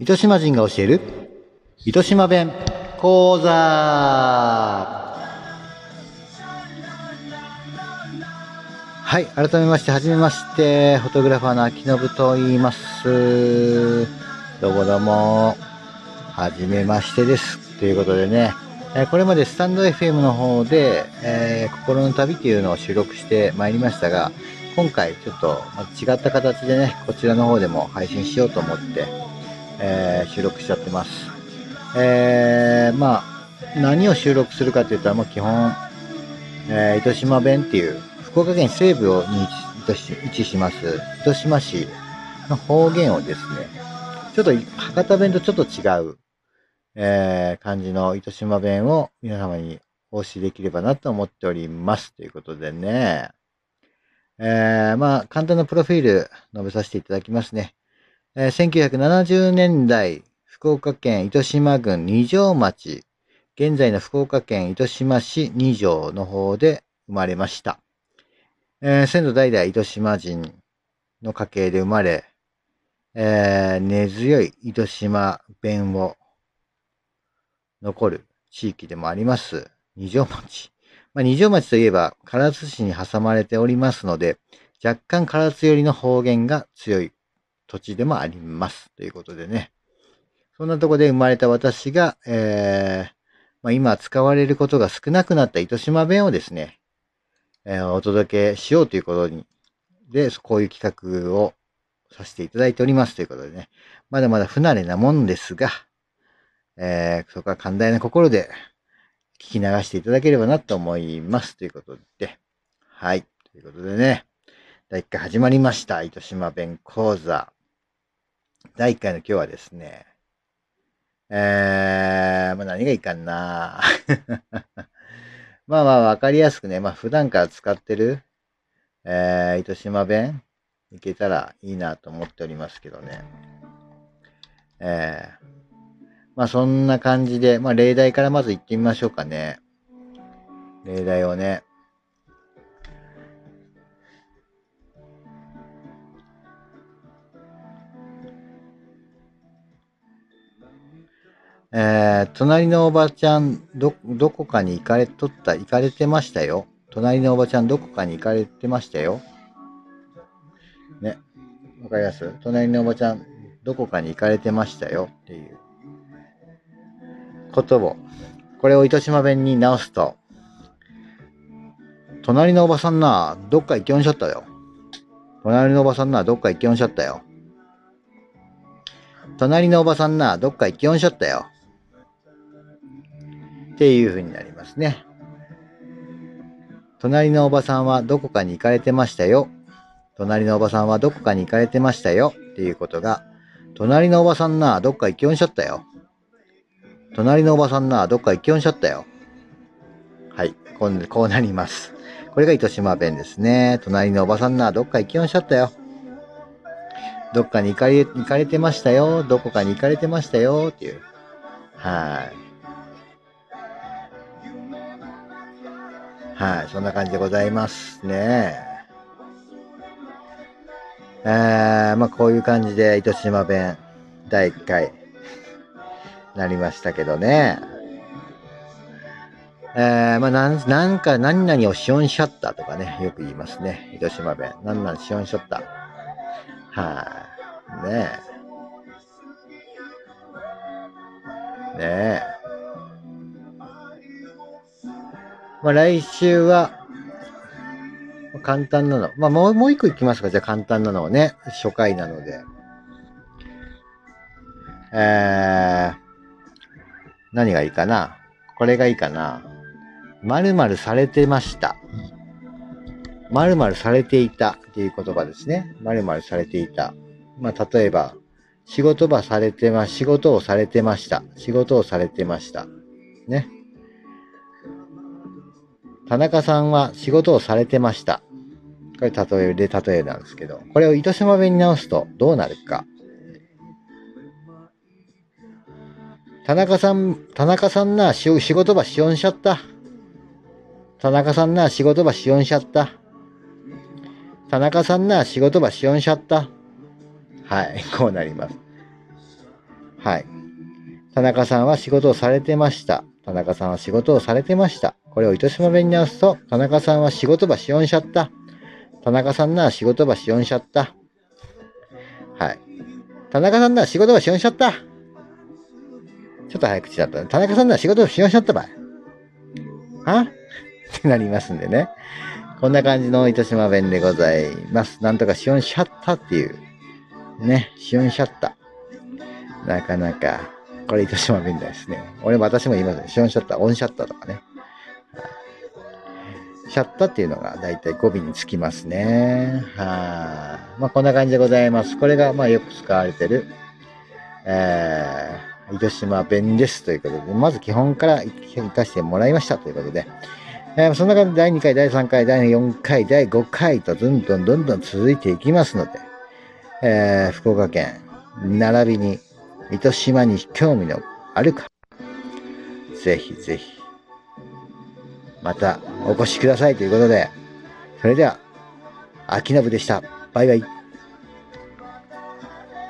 糸島人が教える糸島弁講座はい、改めまして、はじめまして、フォトグラファーの秋信と言います。どうもどうも、はじめましてです。ということでね、これまでスタンド FM の方で、えー心の旅っていうのを収録してまいりましたが、今回ちょっとまあ違った形でね、こちらの方でも配信しようと思って、えー収録しちゃってます。えーまあ、何を収録するかというと、もう基本、えー糸島弁っていう、福岡県西部に位置し位置します、糸島市の方言をですね、ちょっと博多弁とちょっと違う、えー感じの糸島弁を皆様にお教えできればなと思っております。ということでね、えーまあ、簡単なプロフィール述べさせていただきますね。え1970年代、福岡県糸島郡二条町、現在の福岡県糸島市二条の方で生まれました。えー先祖代々糸島人の家系で生まれ、えー根強い糸島弁を残る地域でもあります、二条町。まあ、二条町といえば、唐津市に挟まれておりますので、若干唐津寄りの方言が強い土地でもあります。ということでね。そんなとこで生まれた私が、えーまあ、今使われることが少なくなった糸島弁をですね、えーお届けしようということに、で、こういう企画をさせていただいておりますということでね、まだまだ不慣れなもんですが、えーそこは寛大な心で聞き流していただければなと思いますということで、はい。ということでね、第1回始まりました。糸島弁講座。第1回の今日はですね、えー、まあ、何がいいかな まあまあわかりやすくね、まあ普段から使ってる、えー、糸島弁いけたらいいなと思っておりますけどね。えー、まあそんな感じで、まあ例題からまず行ってみましょうかね。例題をね。えー、隣のおばちゃん、ど、どこかに行かれとった、行かれてましたよ。隣のおばちゃん、どこかに行かれてましたよ。ね。わかります？隣のおばちゃん、どこかに行かれてましたよっていうことを、これを糸島弁に直すと、隣のおばさんな、どっか行きおんしゃったよ。隣のおばさんな、どっか行きおんしゃったよ。隣のおばさんな、どっか行きおんしゃったよ。っていう風になりますね。隣のおばさんはどこかに行かれてましたよ。隣のおばさんはどこかに行かれてましたよ。っていうことが、隣のおばさんな、どっか行きおんしゃったよ。隣のおばさんな、どっか行きおんしゃったよ。はい。こうこうなります。これが糸島弁ですね。隣のおばさんな、どっか行きおんしゃったよ。どっかに行かれ、行かれてましたよ。どこかに行かれてましたよ。っていう。はい。はい。そんな感じでございますね。えー、まあこういう感じで糸島弁第1回なりましたけどね。えー、まあなん、なんか何々をしおんしゃったとかね、よく言いますね。糸島弁。何々しおんしゃった。はい、ねえ。ねえ。まあ来週は、簡単なの。まあもう、もう一個いきますか。じゃあ簡単なのをね。初回なので。えー、何がいいかな。これがいいかな。〇〇されてました。〇〇されていたっていう言葉ですね。〇〇されていた。まあ、例えば、仕事場されてま、仕事をされてました。仕事をされてました。ね。田中さんは仕事をされてました。これ例えで例えなんですけど、これを糸島弁に直すとどうなるか。田中さん、田中さんな、仕事場しおんしゃった。田中さんな、仕事場しおんしゃった。田中さんな、仕事場しおんしゃった。はい、こうなります。はい。田中さんは仕事をされてました。田中さんは仕事をされてました。これを糸島弁に直すと、田中さんは仕事場しおんしゃった。田中さんなら仕事場しおんしゃった。はい。田中さんなら仕事場しおんしゃった。ちょっと早口だった。田中さんなら仕事場しおんしゃったばい。は？ってなりますんでね。こんな感じの糸島弁でございます。なんとかしおんしゃったっていう。ね、しおんしゃった。なかなか、これ糸島弁ですね。俺も、私も言いますね。ションシャッター、オンシャッターとかね。シャッターっていうのがだいたい語尾につきますね。はい。まあ、こんな感じでございます。これが、まあ、よく使われてる、えー、糸島弁ですということで、まず基本から生かしてもらいましたということで、えーその中で第2回、第3回、第4回、第5回とどんどんどんどん続いていきますので、えー福岡県、並びに糸島に興味のあるか、ぜひぜひ、またお越しくださいということで、それでは、秋信でした。バイバイ。